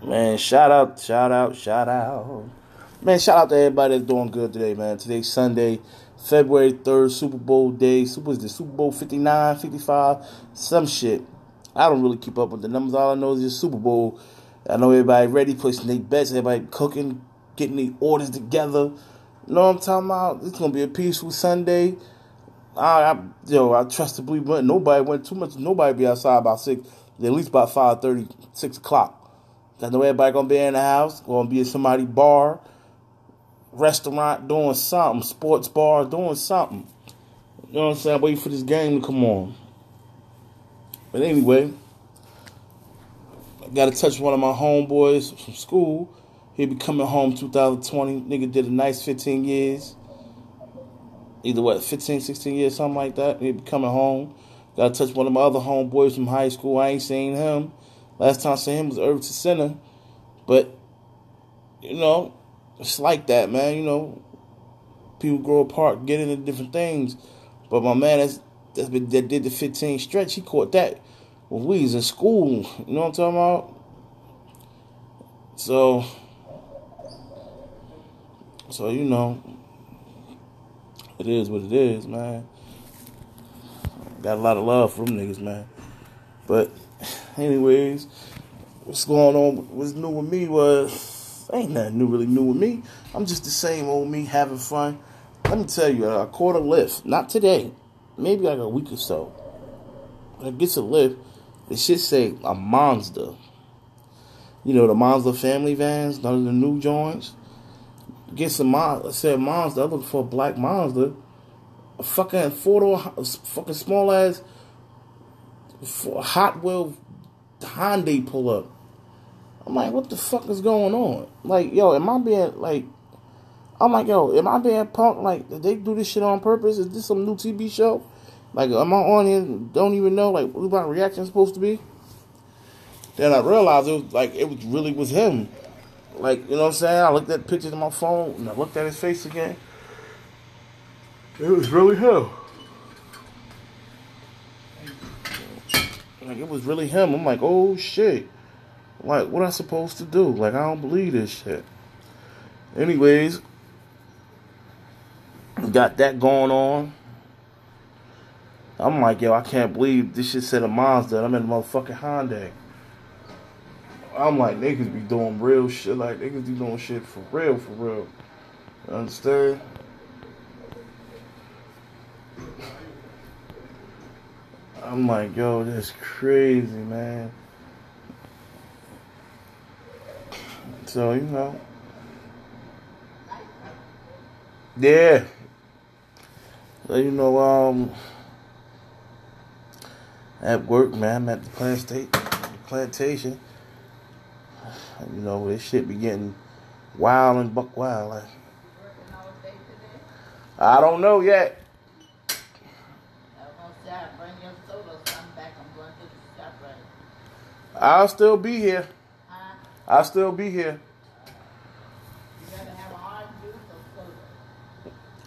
Man, shout out, shout out, shout out. Man, shout out to everybody that's doing good today, man. Today's Sunday, February 3rd, Super Bowl day. Super is the Super Bowl 59, 55, some shit. I don't really keep up with the numbers. All I know is just Super Bowl. I know everybody ready, placing their bets, everybody cooking, getting their orders together. You know what I'm talking about? It's gonna be a peaceful Sunday. I, I yo, I trust to believe, nobody went too much. Nobody be outside about six, at least by about five thirty, six o'clock. I know everybody gonna be in the house, gonna be in somebody bar, restaurant, doing something, sports bar, doing something. You know what I'm saying? Wait for this game to come on. But anyway, I got to touch one of my homeboys from school. He'll be coming home 2020. Nigga did a nice 15 years. Either what, 15, 16 years, something like that. He'll be coming home. Got to touch one of my other homeboys from high school. I ain't seen him. Last time I seen him was Irvington Center. But, you know, it's like that, man. You know, people grow apart, get into different things. But my man that's, that's been, that did the 15 stretch, he caught that when we was in school. You know what I'm talking about? So, so you know, it is what it is, man. Got a lot of love from niggas, man. But, anyways, what's going on? What's new with me was ain't nothing new really new with me. I'm just the same old me having fun. Let me tell you, I caught a lift. Not today. Maybe like a week or so. I get a lift. It should say a Mazda. You know the Mazda family vans, none of the new joints. Get some. I said Mazda. I'm looking for a black Mazda. A fucking four door, fucking small ass Hot Wheel Hyundai pull up. I'm like, what the fuck is going on? Like, yo, am I being like? I'm like, yo, am I being punk? Like, did they do this shit on purpose? Is this some new TV show? Like, am I on here? Don't even know like what my reaction supposed to be? Then I realized it was like it was really was him. Like, you know what I'm saying? I looked at pictures on my phone and I looked at his face again. It was really him. Like it was really him. I'm like, oh shit. Like, what I supposed to do? Like, I don't believe this shit. Anyways, got that going on. I'm like, yo, I can't believe this shit said a Mazda. I'm in a motherfucking Hyundai. I'm like, niggas be doing real shit. Like, niggas be doing shit for real, for real. You understand? I'm like, yo, that's crazy, man. So, you know. Yeah. So, you know, um, at work, man, I'm at the plant state, plantation. You know, this shit be getting wild and buck wild. Like, I don't know yet. I'll still be here. I'll still be here.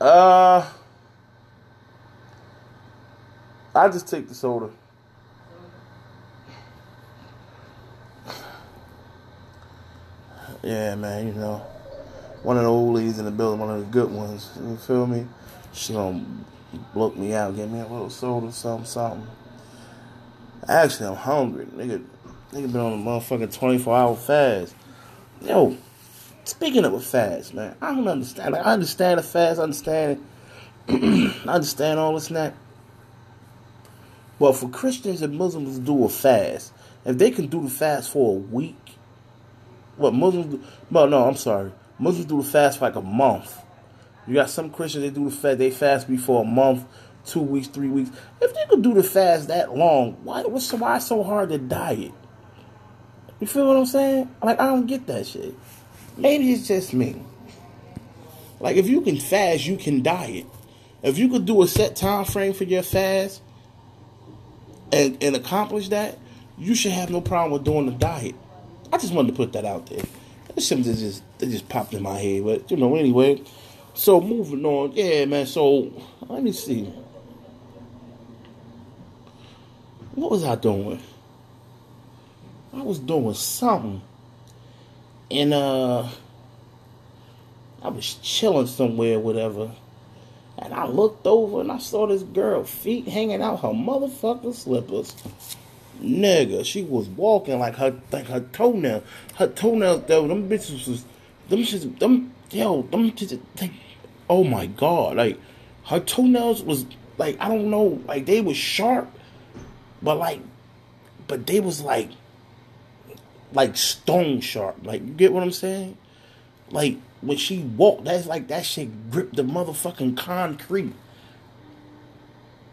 Uh, I just take the soda. Yeah, man, you know, one of the old ladies in the building, one of the good ones. You feel me? She gonna block me out, get me a little soda, something, something. Actually, I'm hungry, nigga. Nigga been on a motherfucking 24 hour fast. Yo, speaking of a fast, man, I don't understand. Like, I understand the fast, I understand it. I understand all this and that. Well, for Christians and Muslims do a fast, if they can do the fast for a week, what Muslims do, well, no, I'm sorry. Muslims do the fast for like a month. You got some Christians, they do the fast, they fast before a month, two weeks, three weeks. If they could do the fast that long, why, what's, why so hard to diet? You feel what I'm saying? Like, I don't get that shit. Maybe it's just me. Like, if you can fast, you can diet. If you could do a set time frame for your fast and, and accomplish that, you should have no problem with doing the diet. I just wanted to put that out there. It's something that just that just popped in my head. But you know, anyway. So moving on, yeah, man. So let me see. What was I doing? I was doing something. And uh I was chilling somewhere, whatever. And I looked over and I saw this girl feet hanging out her motherfucking slippers. Nigga, she was walking like her like her toenail. Her toenails though, them bitches was them shits them yo, them oh my god, like her toenails was like I don't know, like they was sharp, but like but they was like like stone sharp. Like you get what I'm saying? Like when she walked, that's like that shit gripped the motherfucking concrete.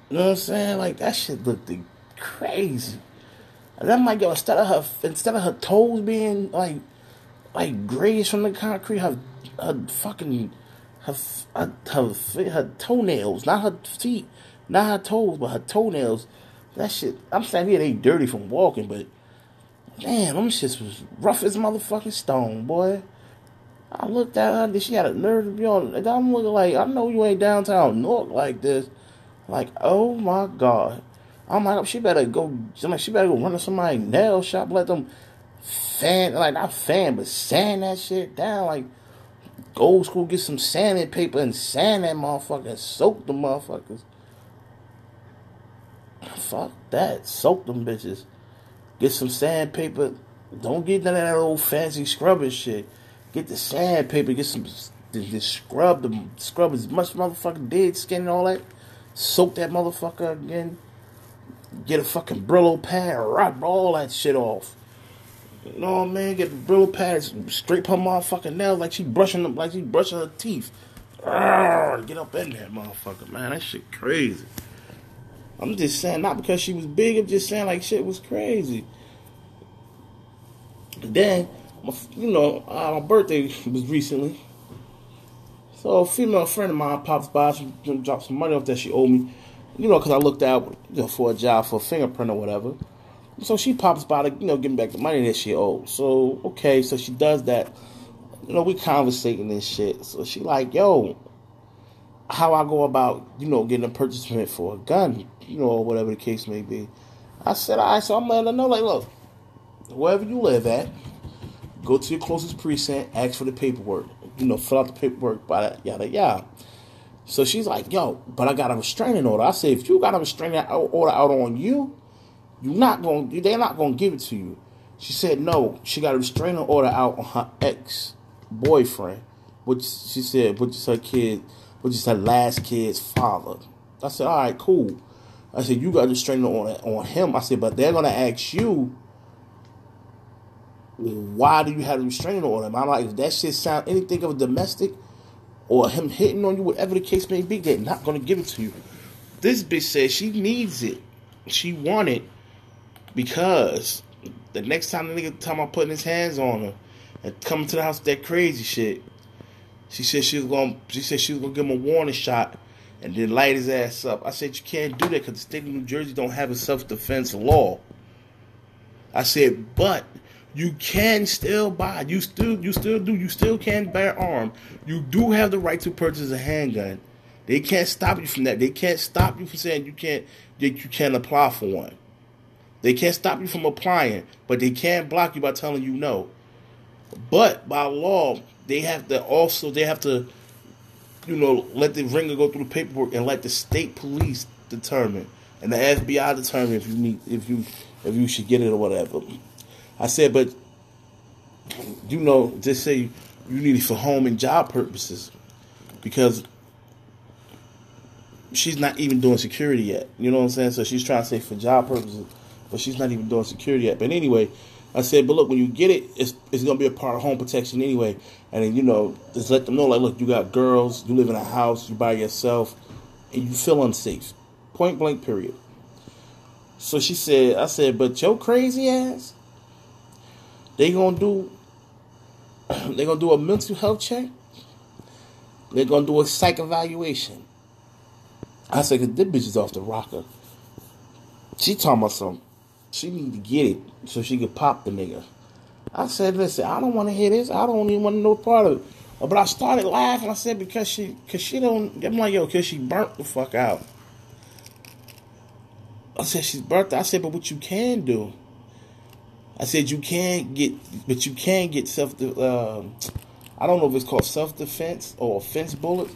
You know what I'm saying? Like that shit looked crazy. And I'm like, yo, instead of her instead of her toes being like like grayish from the concrete, her her fucking her her, her, her toenails, not her feet, not her toes, but her toenails. That shit, I'm saying yeah, they dirty from walking, but damn, them shits was rough as motherfucking stone, boy. I looked at her, she had a nerve to be on. I'm looking like, I know you ain't downtown Newark like this. Like, oh my God. I'm like, she better go, like, she better go run to somebody's nail shop, let them fan, like, not fan, but sand that shit down. Like, old school, get some sanding paper and sand that motherfucker and soak the motherfuckers. Fuck that. Soak them bitches. Get some sandpaper. Don't get none of that old fancy scrubbing shit. Get the sandpaper, get some, just scrub the scrub as much motherfucking dead skin and all that. Soak that motherfucker again. Get a fucking Brillo pad, rub all that shit off. You know what I mean? Get the Brillo pad, straight her motherfucking nails like she brushing them, like she brushing her teeth. Get up in there, motherfucker, man. That shit crazy. I'm just saying, not because she was big, I'm just saying like shit was crazy. Then you know, uh, my birthday was recently. So a female friend of mine pops by, she dropped some money off that she owed me, you know, because I looked out you know, for a job for a fingerprint or whatever. So she pops by to, you know, give me back the money that she owed. So, okay, so she does that. You know, we conversating this shit. So she like, yo, how I go about, you know, getting a purchase permit for a gun, you know, or whatever the case may be. I said, all right, so I'm letting her know, like, look, wherever you live at, Go to your closest precinct, ask for the paperwork. You know, fill out the paperwork, yada yada yada. So she's like, "Yo, but I got a restraining order." I said, "If you got a restraining order out on you, you're not going. They're not going to give it to you." She said, "No, she got a restraining order out on her ex boyfriend, which she said, which is her kid, which is her last kid's father." I said, "All right, cool." I said, "You got a restraining order on him." I said, "But they're gonna ask you." why do you have a restraining order? I'm like, if that shit sound anything of a domestic or him hitting on you, whatever the case may be, they're not gonna give it to you. This bitch says she needs it. She want it because the next time the nigga i'm putting his hands on her and coming to the house with that crazy shit, she said she was gonna she said she was gonna give him a warning shot and then light his ass up. I said you can't do that because the state of New Jersey don't have a self defense law. I said, but you can still buy. You still you still do. You still can bear arm. You do have the right to purchase a handgun. They can't stop you from that. They can't stop you from saying you can't that you can't apply for one. They can't stop you from applying, but they can't block you by telling you no. But by law, they have to also they have to, you know, let the ringer go through the paperwork and let the state police determine and the FBI determine if you need if you if you should get it or whatever. I said, but you know, just say you need it for home and job purposes because she's not even doing security yet. You know what I'm saying? So she's trying to say for job purposes, but she's not even doing security yet. But anyway, I said, but look, when you get it, it's it's gonna be a part of home protection anyway. And then you know, just let them know, like, look, you got girls, you live in a house, you by yourself, and you feel unsafe. Point blank, period. So she said, I said, but your crazy ass they gonna do they gonna do a mental health check. They're gonna do a psych evaluation. I said, cause this bitch is off the rocker. She talking about some. She need to get it so she could pop the nigga. I said, listen, I don't want to hear this. I don't even want to know part of it. But I started laughing. I said because she, cause she don't. I'm like, yo, cause she burnt the fuck out. I said she's burnt. I said, but what you can do I said you can't get, but you can get self. Uh, I don't know if it's called self defense or offense bullets,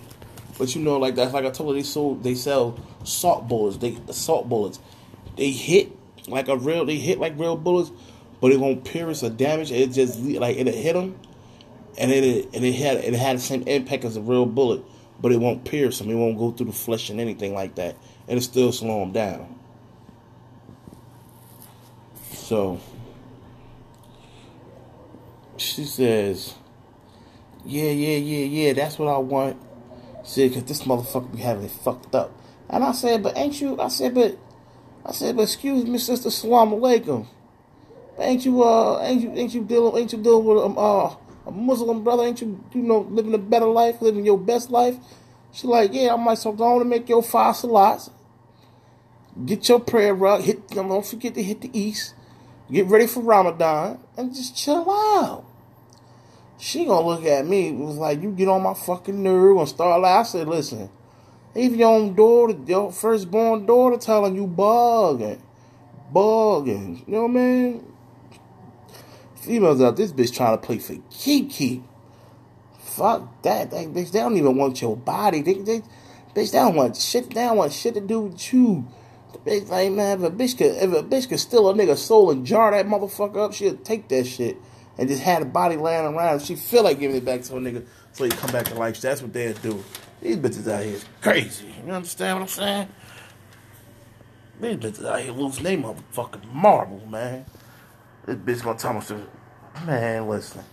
but you know, like that's like I told you, they sold they sell salt bullets. They assault bullets. They hit like a real. They hit like real bullets, but it won't pierce or damage. It just like it'll hit them, and it and it had it had the same impact as a real bullet, but it won't pierce them. It won't go through the flesh and anything like that, and it still slow them down. So she says, "Yeah, yeah, yeah, yeah. That's what I want." Said, "Cause this motherfucker be having it fucked up." And I said, "But ain't you?" I said, "But." I said, "But excuse me, sister. Salam alaikum. Ain't you? Uh, ain't you? Ain't you dealing? Ain't you dealing with um, uh, a Muslim brother? Ain't you? You know, living a better life, living your best life?" She like, "Yeah, I'm like, so go on and make your five salats. Get your prayer rug. Hit. Don't forget to hit the east." get ready for Ramadan, and just chill out. She gonna look at me was like, you get on my fucking nerve and start laughing. I said, listen, even your own daughter, your firstborn daughter telling you bugging, bugging. You know what I mean? Females out this bitch trying to play for keep. Fuck that. They, bitch, they don't even want your body. They, they, bitch, they don't want shit. They don't want shit to do with you. Bitch, like, man, if a bitch could, if a bitch could steal a nigga soul and jar that motherfucker up, she'd take that shit and just had a body laying around. She feel like giving it back to a nigga so he come back to life. That's what they'd do. These bitches out here is crazy. You understand what I'm saying? These bitches out here losing their motherfucking marble, man. This bitch gonna tell me, to, man, listen.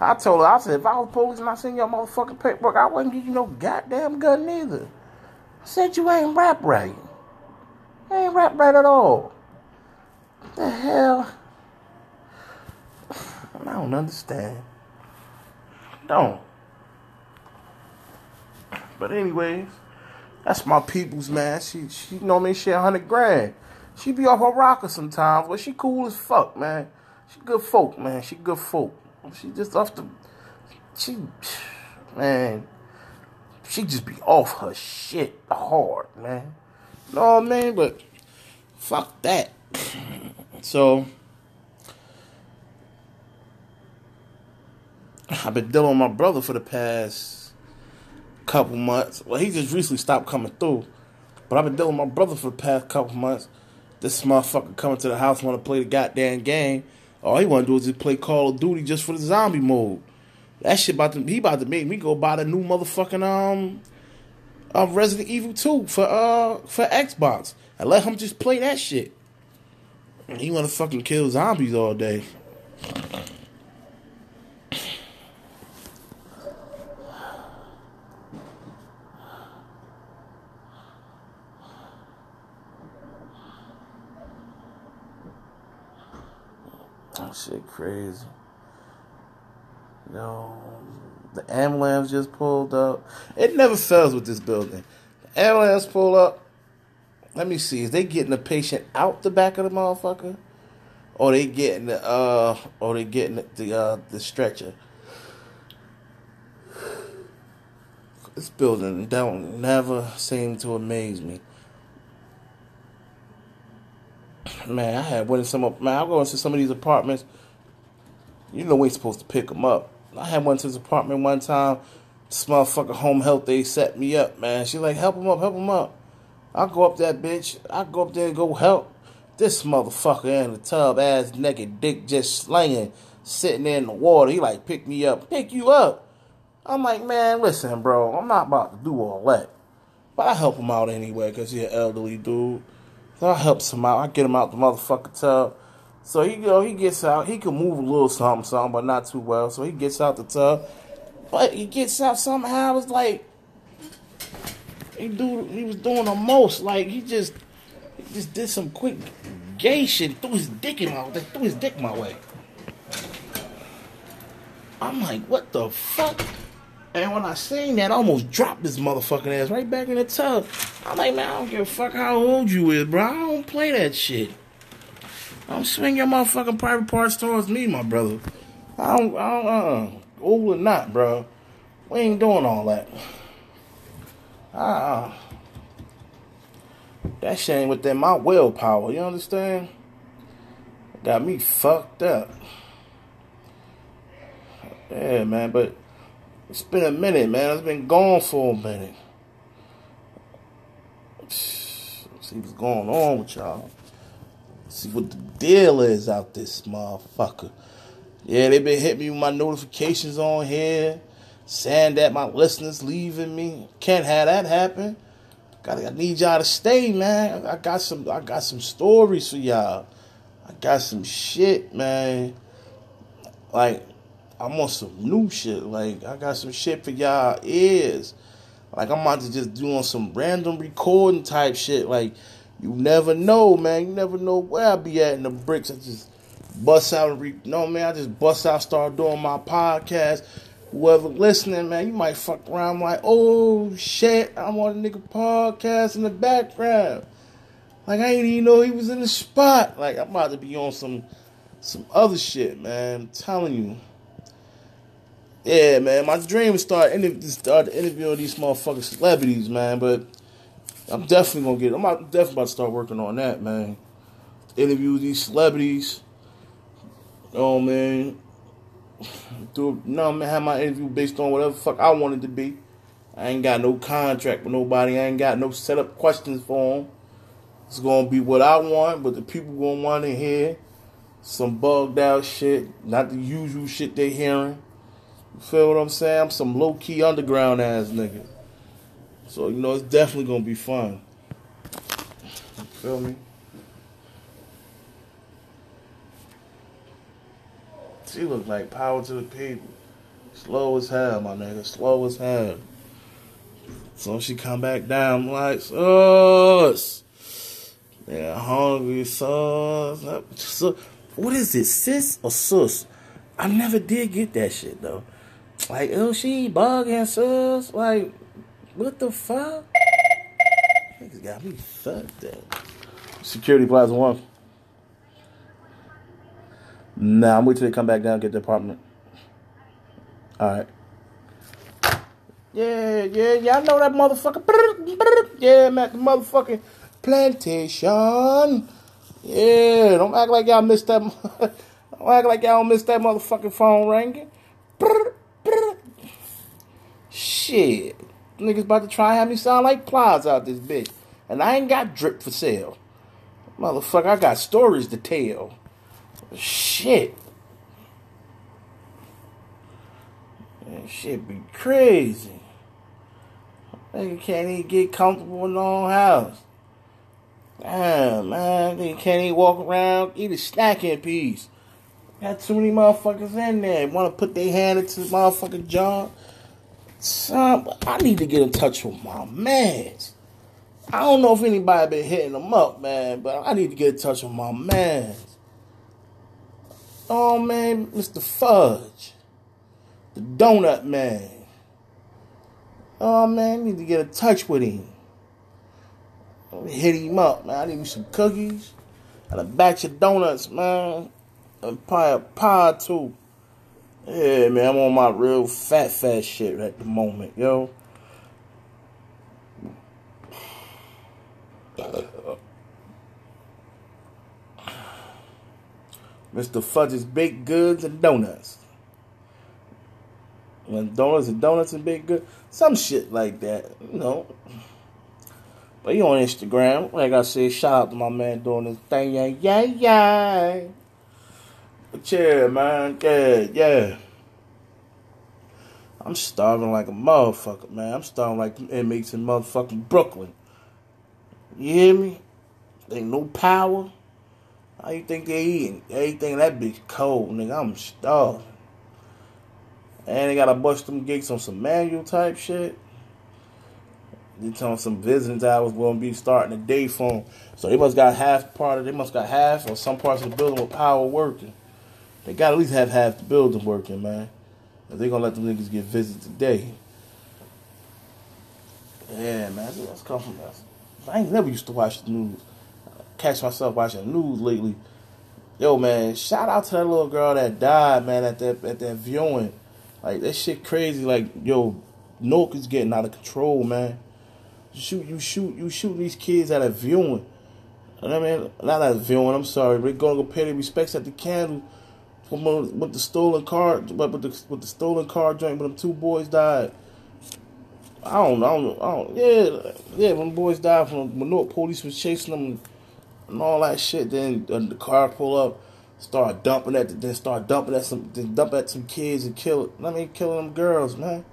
I told her, I said, if I was police and I seen your motherfucking paperwork, I wouldn't give you no goddamn gun neither. I said you ain't rap right. I ain't rap right at all. What the hell? I don't understand. Don't. But anyways, that's my people's man. She she know me she a hundred grand. She be off her rocker sometimes, but she cool as fuck, man. She good folk, man. She good folk. She just off the she man. She just be off her shit hard, man. You know what I mean? But fuck that. So I've been dealing with my brother for the past couple months. Well, he just recently stopped coming through. But I've been dealing with my brother for the past couple months. This motherfucker coming to the house want to play the goddamn game. All he want to do is just play Call of Duty just for the zombie mode. That shit about to he about to make me go buy the new motherfucking um uh, Resident Evil 2 for uh for Xbox and let him just play that shit. He want to fucking kill zombies all day. Oh crazy. No, the ambulance just pulled up. It never fails with this building. The ambulance pull up. Let me see. Is they getting the patient out the back of the motherfucker, or they getting the uh, or they getting the the, uh, the stretcher? This building don't never seem to amaze me. Man, I had went in some of man. I go into some of these apartments. You know we supposed to pick them up. I had one to his apartment one time. This motherfucker home health they set me up, man. She like help him up, help him up. I go up that bitch. I go up there and go help. This motherfucker in the tub, ass naked, dick just slinging, sitting in the water. He like pick me up, pick you up. I'm like, man, listen, bro. I'm not about to do all that. But I help him out anyway because he's an elderly dude. So I help him out. I get him out the motherfucker tub. So he go, he gets out. He can move a little something, something, but not too well. So he gets out the tub. But he gets out somehow. It's like he do. He was doing the most. Like he just, he just did some quick gay shit. Threw his dick in my, threw his dick my way. I'm like, what the fuck? And when I seen that, I almost dropped this motherfucking ass right back in the tub. I'm like, man, I don't give a fuck how old you is, bro. I don't play that shit. Don't swing your motherfucking private parts towards me, my brother. I don't, I don't, uh, old or not, bro. We ain't doing all that. Ah, uh, that shit ain't within my willpower. You understand? Got me fucked up. Yeah, man, but it's been a minute, man. It's been gone for a minute. See what's going on with y'all. See what the deal is out this motherfucker. Yeah, they been hitting me with my notifications on here, saying that my listeners leaving me. Can't have that happen. Gotta, I need y'all to stay, man. I got some, I got some stories for y'all. I got some shit, man. Like, I'm on some new shit. Like, I got some shit for y'all ears. Like, I'm about to just doing some random recording type shit. Like, you never know, man. You never know where I be at in the bricks. I just bust out and re- no, man. I just bust out, start doing my podcast. Whoever listening, man, you might fuck around like, oh shit, I'm on a nigga podcast in the background. Like I ain't even know he was in the spot. Like I'm about to be on some some other shit, man. I'm telling you. Yeah, man. My dream is start inter- start interviewing these motherfucking celebrities, man. But I'm definitely gonna get. I'm definitely about to start working on that, man. Interview these celebrities. Oh man. Do no man, have my interview based on whatever fuck I wanted to be. I ain't got no contract with nobody. I ain't got no set up questions for them. It's gonna be what I want, but the people gonna want to hear some bugged out shit, not the usual shit they hearing. You feel what I'm saying? I'm some low key underground ass nigga. So you know it's definitely gonna be fun. You feel me? She look like power to the people. Slow as hell, my nigga. Slow as hell. So she come back down like, sus. Yeah, hungry sus. So, what is it, sis or sus? I never did get that shit though. Like, oh, she bugging sus. Like, what the fuck? Niggas got me fucked up. Security Plaza One. Nah, I'm waiting till they come back down and get the apartment. Alright. Yeah, yeah, yeah, I know that motherfucker. Yeah, man, the motherfucking plantation. Yeah, don't act like y'all missed that. don't act like y'all missed that motherfucking phone ringing. Shit. Niggas about to try and have me sound like Plies out this bitch. And I ain't got drip for sale. Motherfucker, I got stories to tell. Shit. Man, shit be crazy. Nigga can't even get comfortable in their own house. Damn, man. They can't even walk around, eat a snack in peace. Got too many motherfuckers in there. Want to put their hand into the motherfucking jar. Son, I need to get in touch with my mans. I don't know if anybody been hitting them up, man, but I need to get in touch with my mans. Oh man, Mr. Fudge. The donut man. Oh man, I need to get in touch with him. Hit him up, man. I need me some cookies and a batch of donuts, man. And probably a pie too. Yeah, man, I'm on my real fat, fat shit at the moment, yo. Mr. Fudge's Baked Goods and Donuts. When donuts and donuts and baked goods, some shit like that, you know. But you on Instagram, like I said, shout out to my man doing this thing, yeah, yeah, yeah. Yeah, man, yeah, yeah. I'm starving like a motherfucker, man. I'm starving like inmates in motherfucking Brooklyn. You hear me? Ain't no power. How you think they eating? Everything that bitch cold, nigga. I'm starving. And they gotta bust them gigs on some manual type shit. They telling some visiting hours gonna be starting the day for them. So they must got half part of they must got half or some parts of the building with power working. They got to at least have half the building working, man. If they gonna let them niggas get visit today. Yeah, man, that's us. I ain't never used to watch the news. catch myself watching the news lately. Yo, man, shout out to that little girl that died, man, at that at that viewing. Like that shit crazy. Like yo, Newark is getting out of control, man. You shoot, you shoot, you shoot these kids at a viewing. I mean, not that viewing. I'm sorry. we're gonna go pay their respects at the candle from with the stolen car, but with the with the stolen car joint. When them two boys died. I don't know. I don't, I don't, yeah, yeah. When boys died from when the police was chasing them and all that shit, then the car pull up, start dumping at, the, then start dumping at some, then dump at some kids and kill. I mean, killing them girls, man,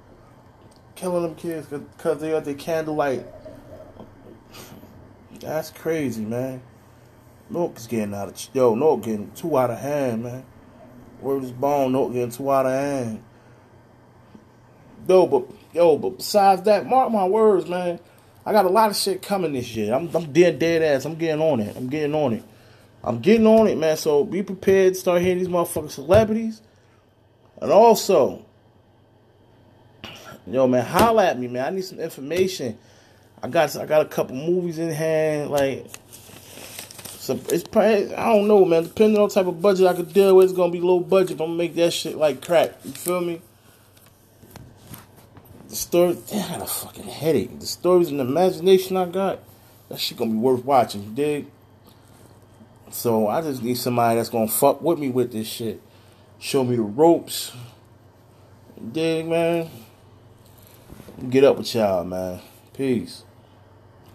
killing them kids because they at the candlelight. That's crazy, man. Nork is getting out of yo. Nork getting too out of hand, man. Word is bone. Nork getting too out of hand. Yo, but yo, but besides that, mark my words, man. I got a lot of shit coming this year. I'm, I'm dead, dead ass. I'm getting on it. I'm getting on it. I'm getting on it, man. So be prepared. Start hearing these motherfucking celebrities. And also, yo, man, holla at me, man. I need some information. I got I got a couple movies in hand. Like, so it's probably I don't know, man. Depending on type of budget I could deal with, it's gonna be low budget. But I'm gonna make that shit like crack. You feel me? the story. Damn, I got a fucking headache. The stories and the imagination I got, that shit gonna be worth watching. You dig? So I just need somebody that's gonna fuck with me with this shit. Show me the ropes. You dig, man? Get up with y'all, man. Peace.